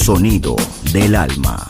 Sonido del alma.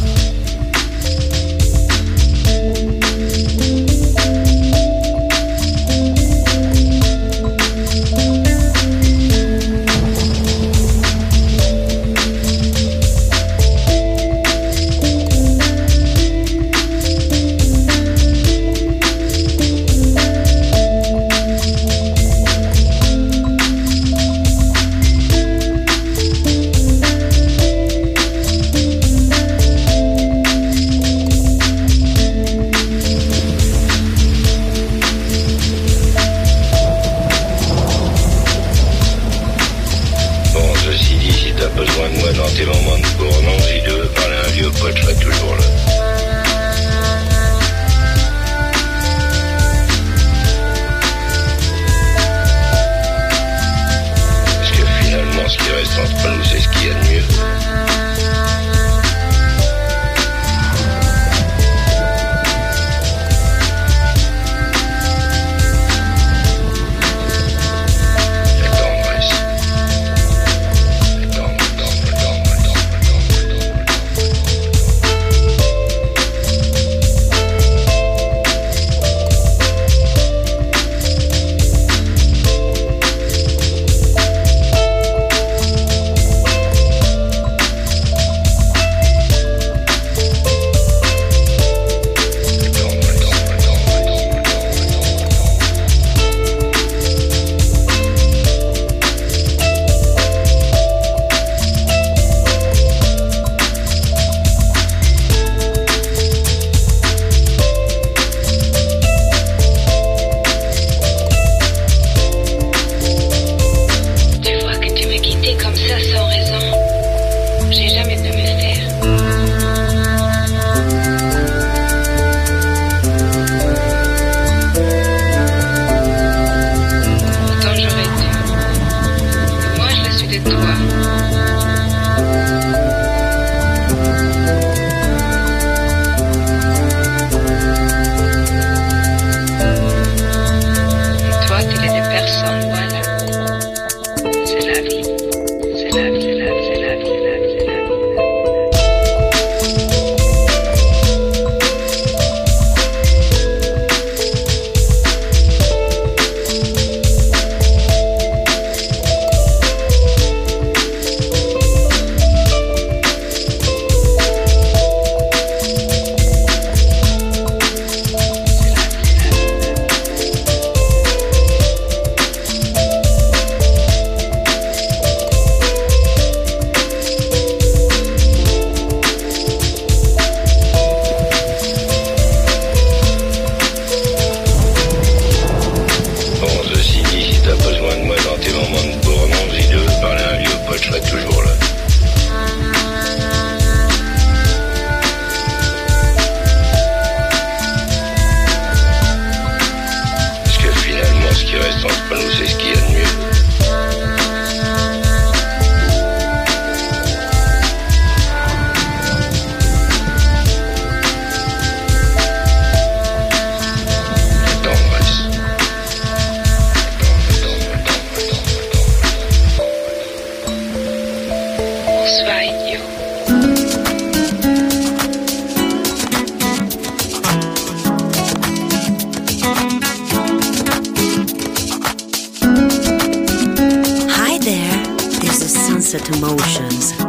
illicit emotions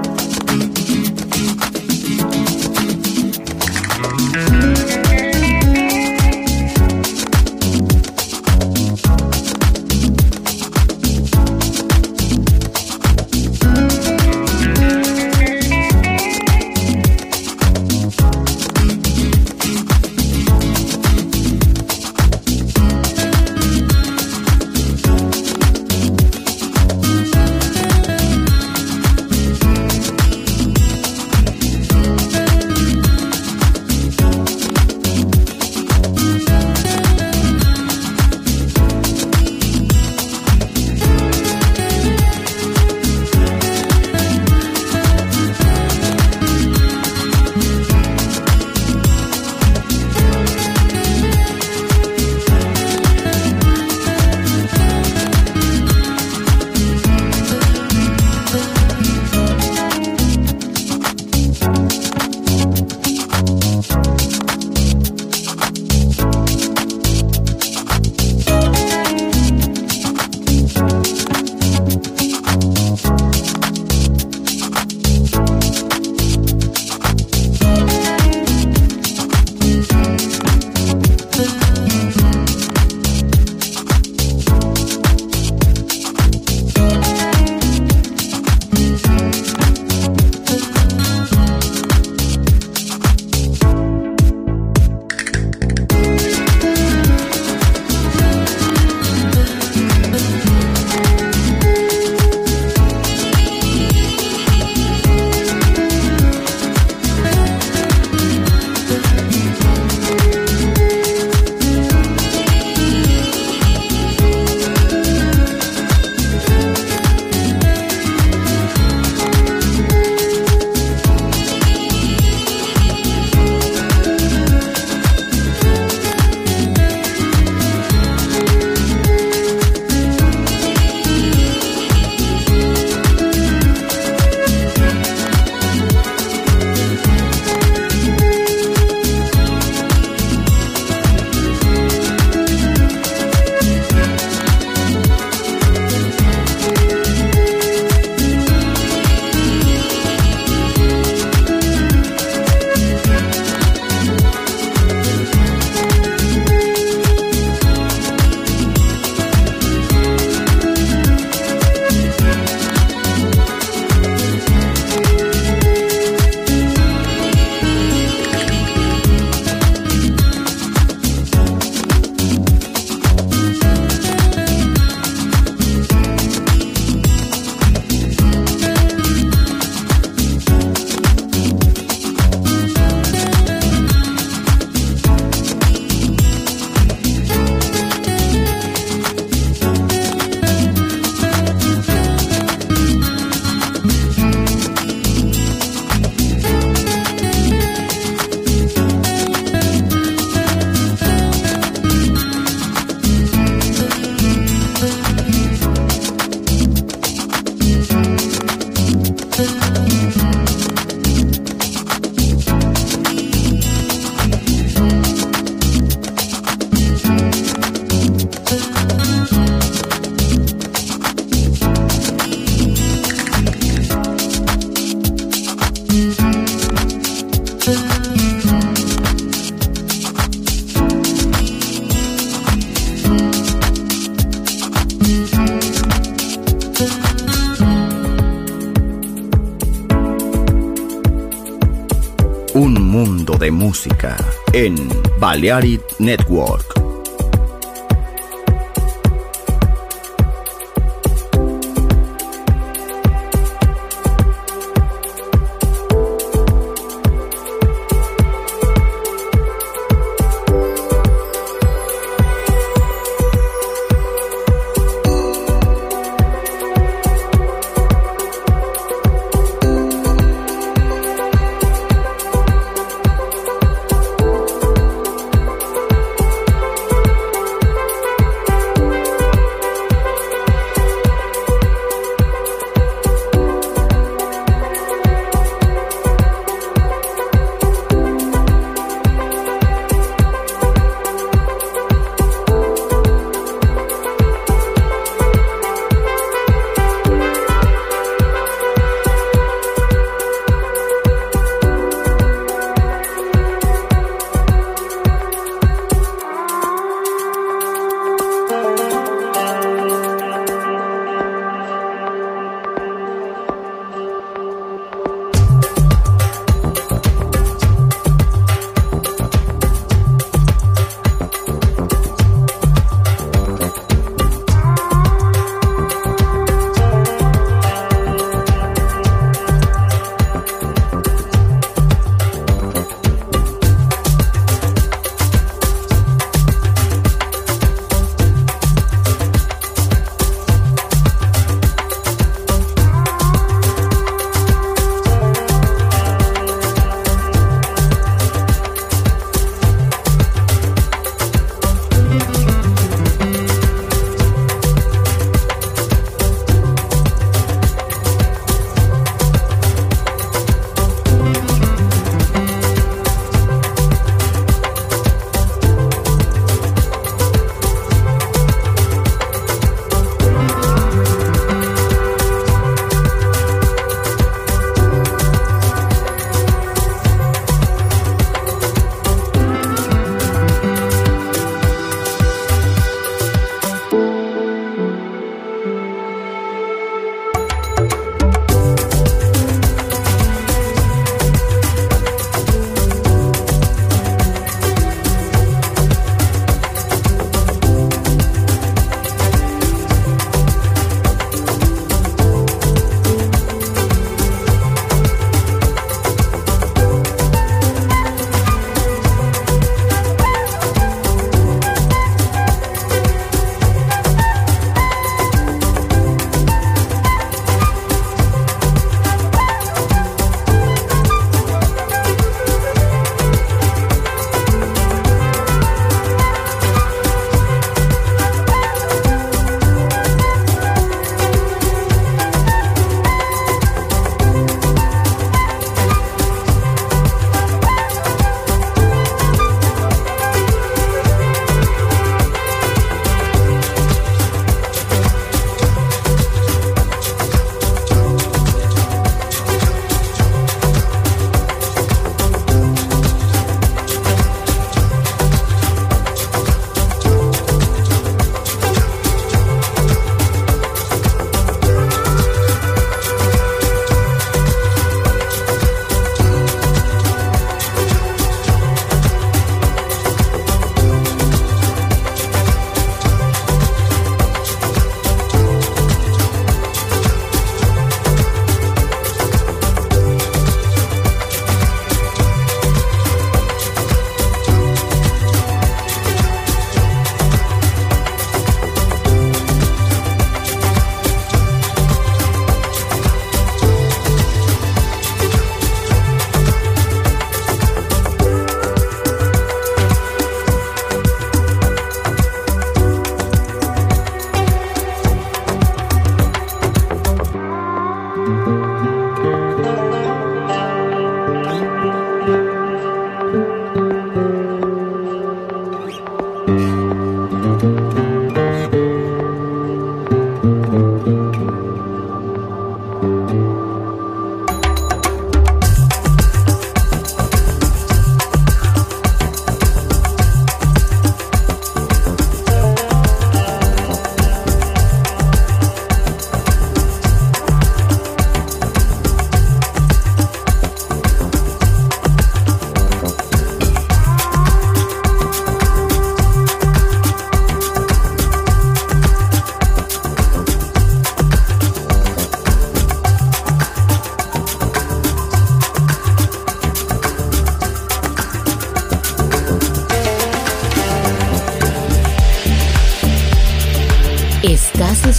música en Balearic Network.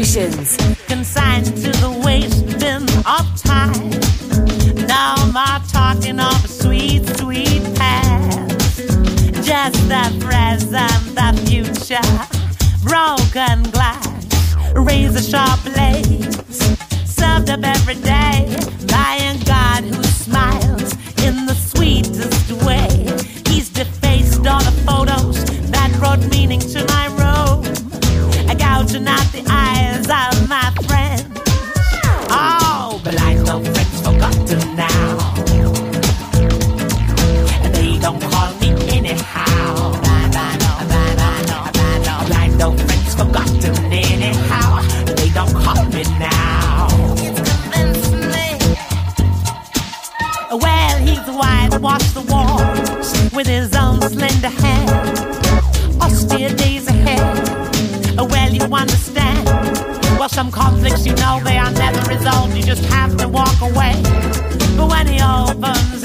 emotions. Consigned to the wasting of time. Now my talking of a sweet, sweet past. Just the present, the future. Broken glass, razor sharp blades. Served up every day by some conflicts you know they are never resolved, you just have to walk away. But when he opens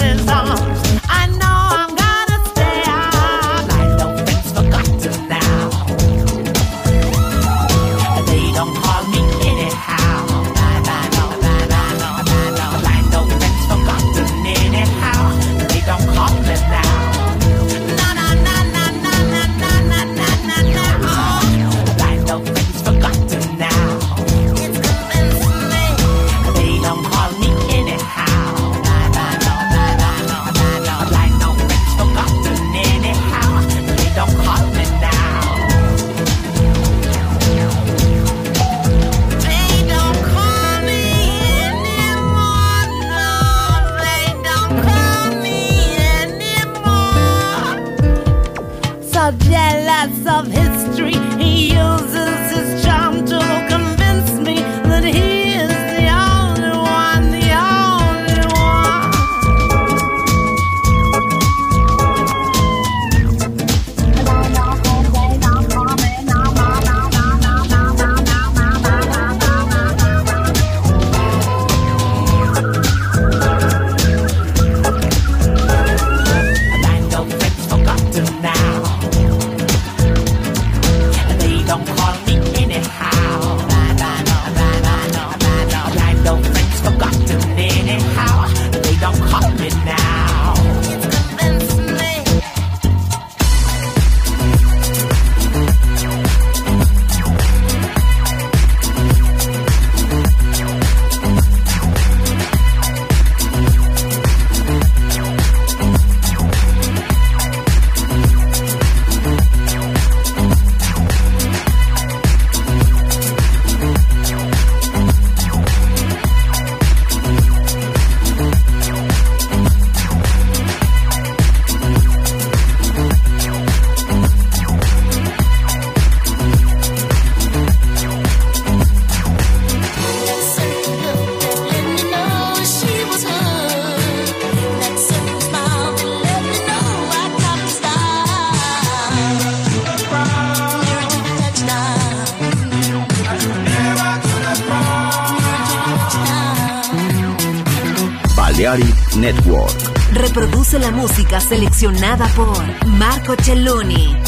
la música seleccionada por Marco Celloni.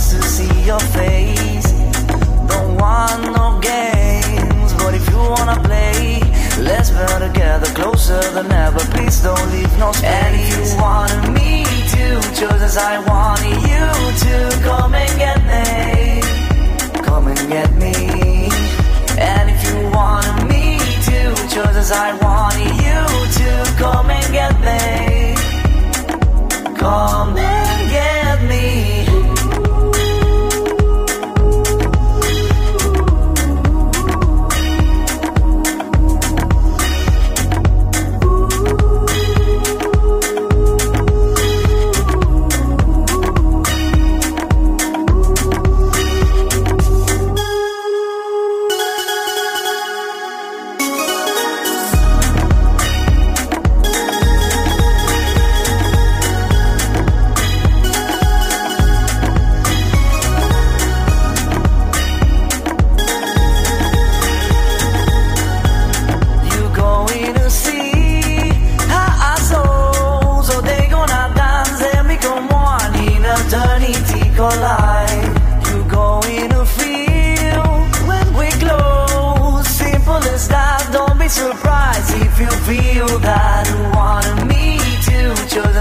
Just to see your face. Don't want no games, but if you wanna play, let's be together closer than ever. Please don't leave no space. And if you wanted me to, just as I wanted you to, come and get me, come and get me. And if you wanted me to, just as I wanted you to, come and get me, come and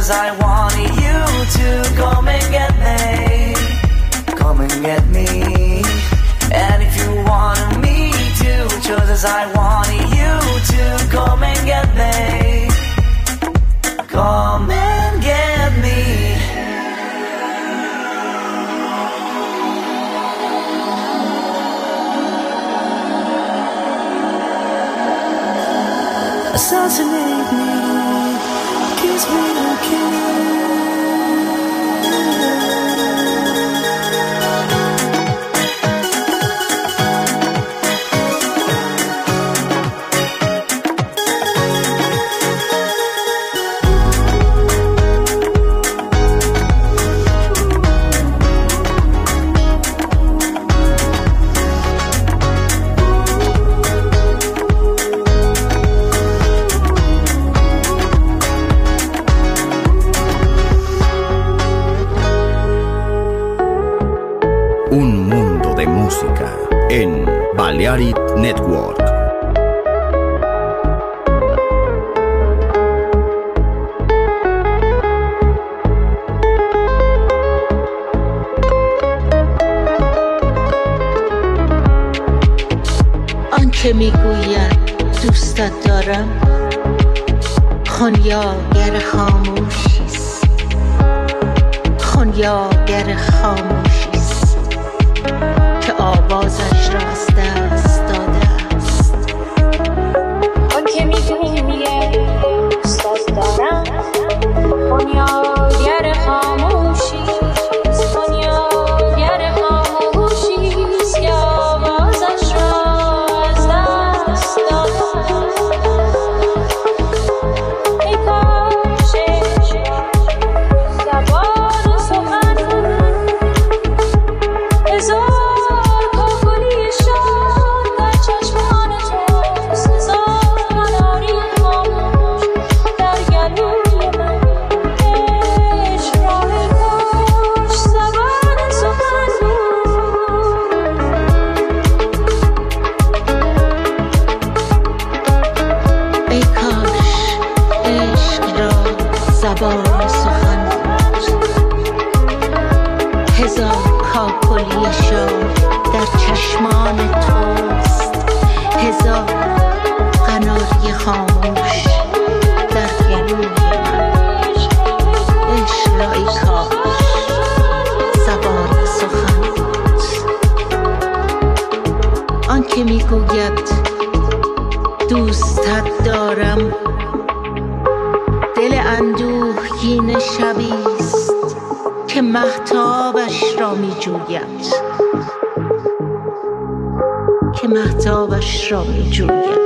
Cause I wanted you to come and get me. Come and get me. And if you wanted me to, just as I wanted you to come and get me. Come and get me. Assassinate me, kiss me. محتابش را می جویم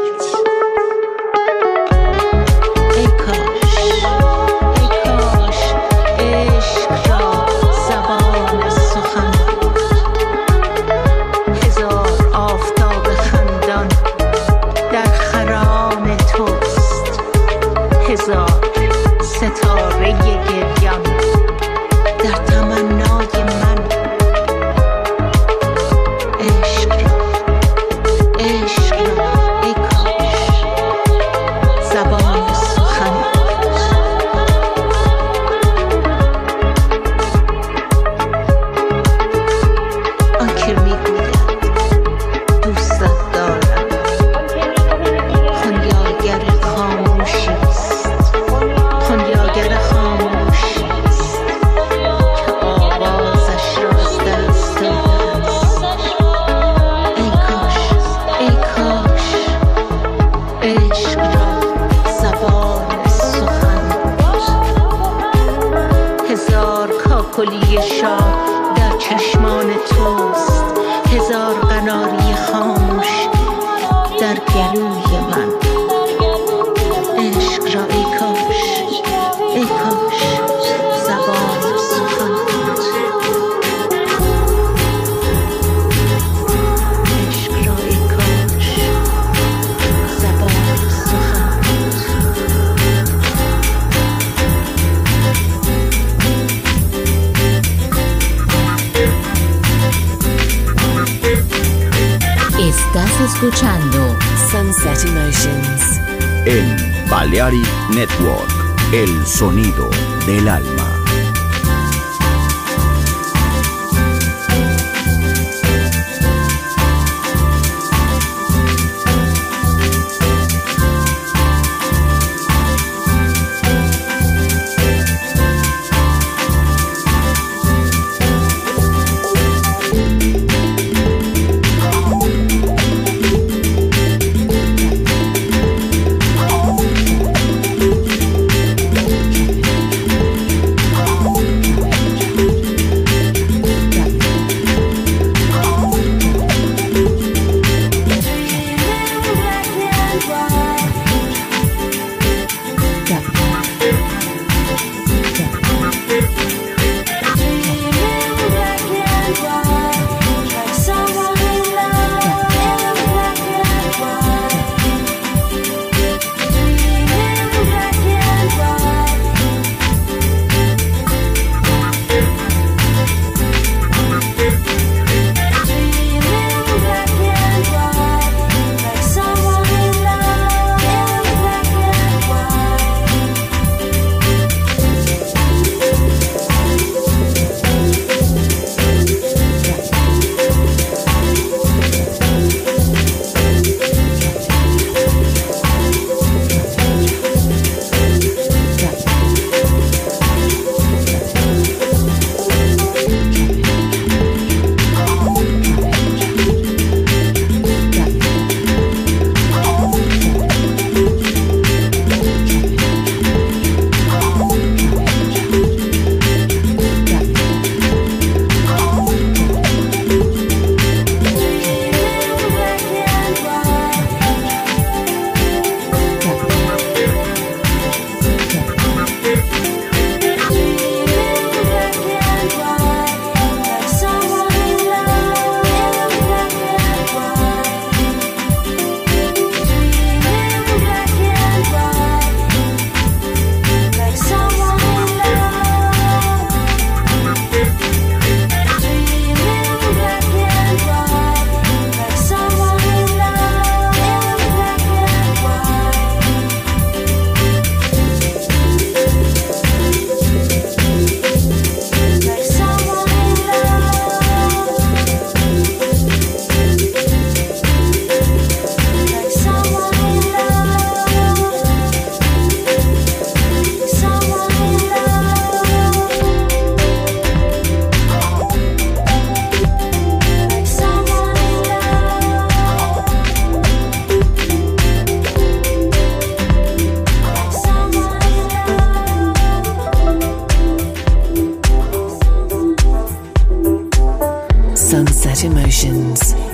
هزار کاکلی شاه در چشمان توست. هزار escuchando Sunset Emotions en Balearic Network, el sonido del alma. Sunset Emotions.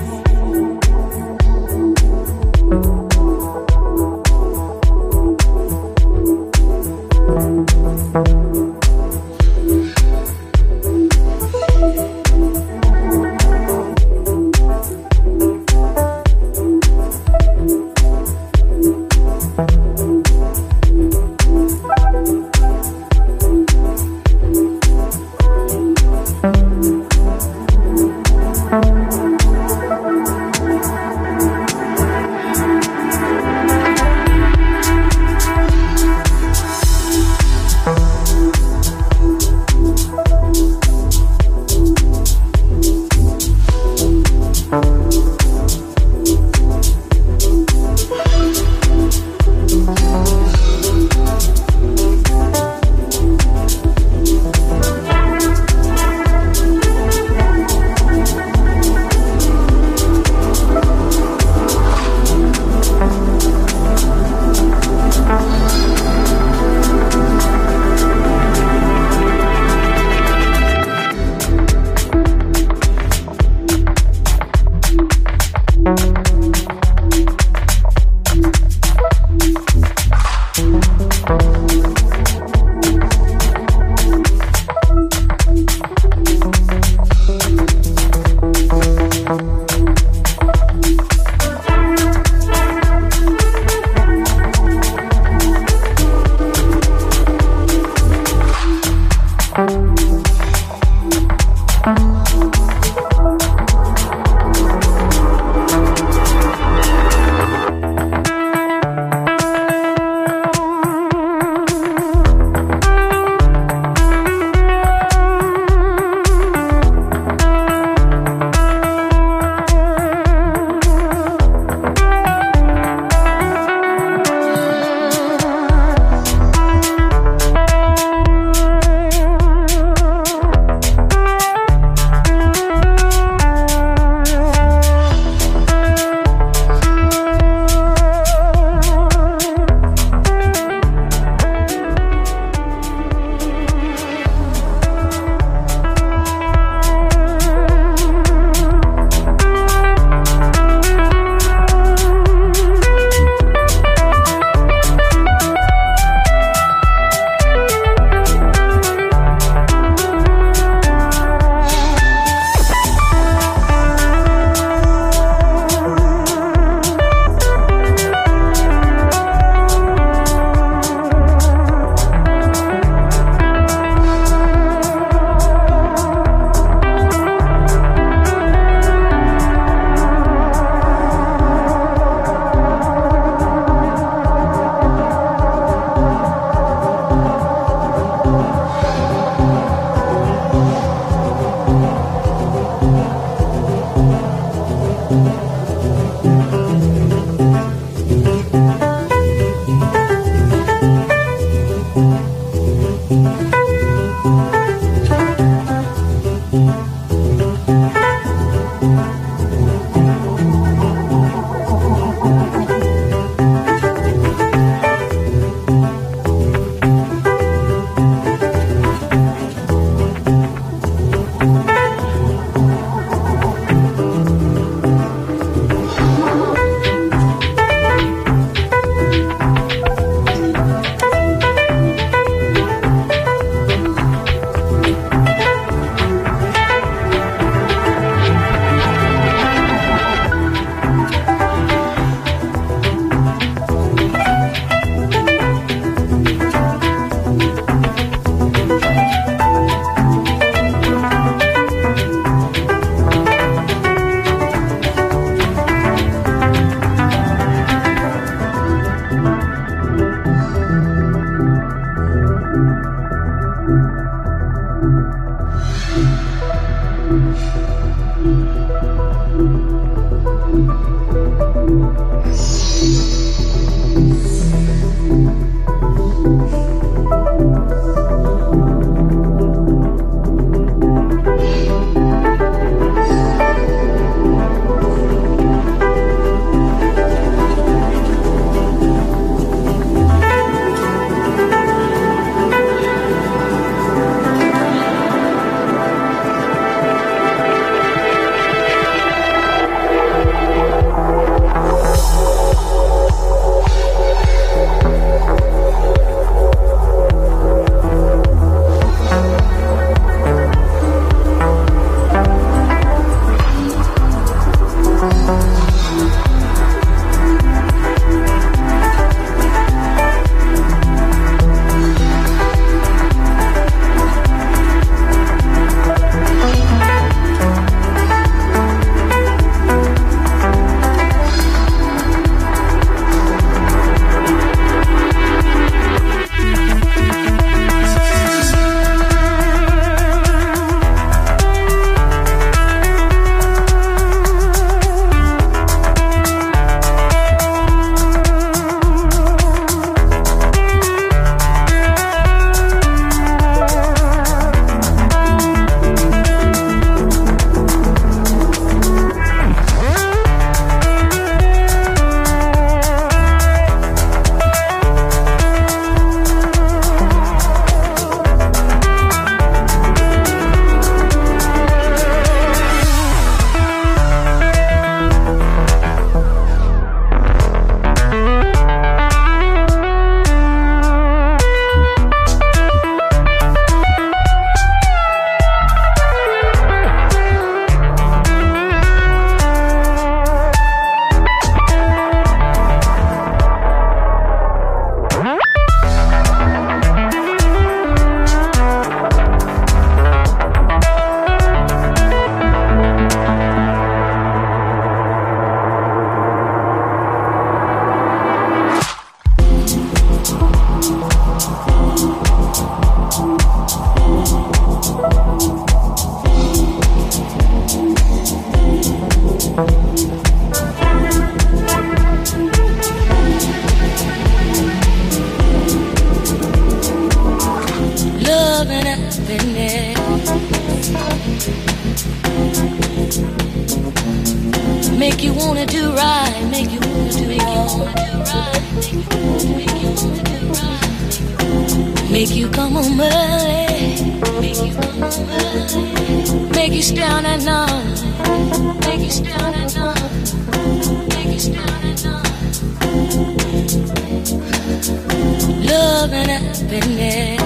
Love and happiness.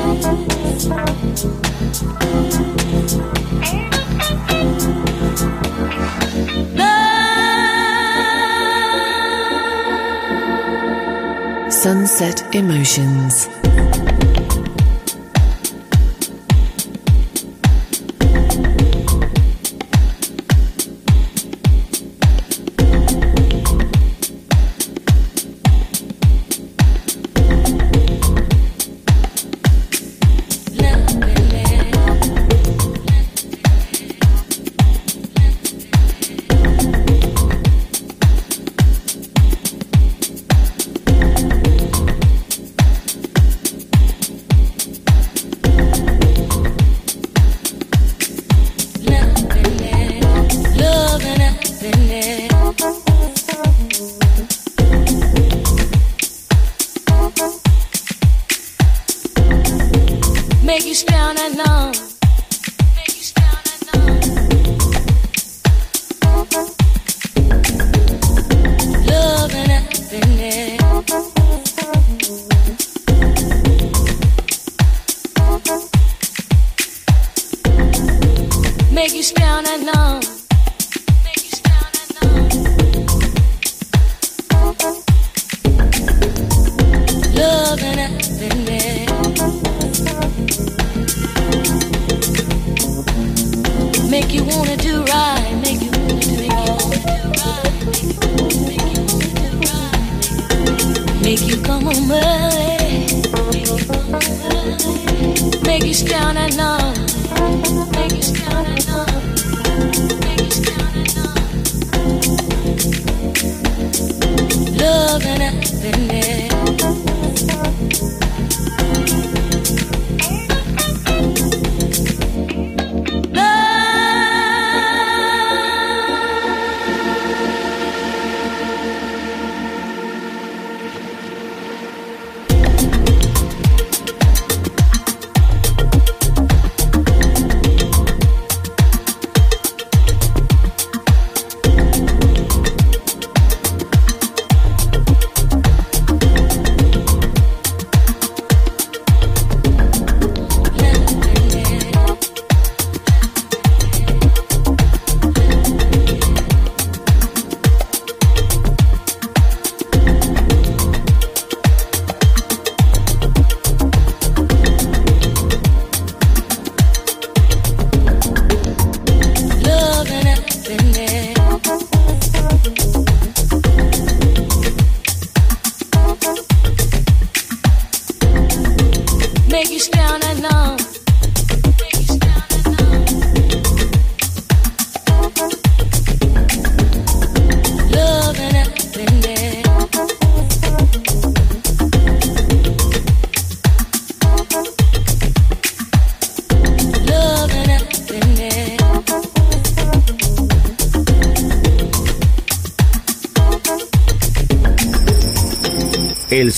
Sunset Emotions.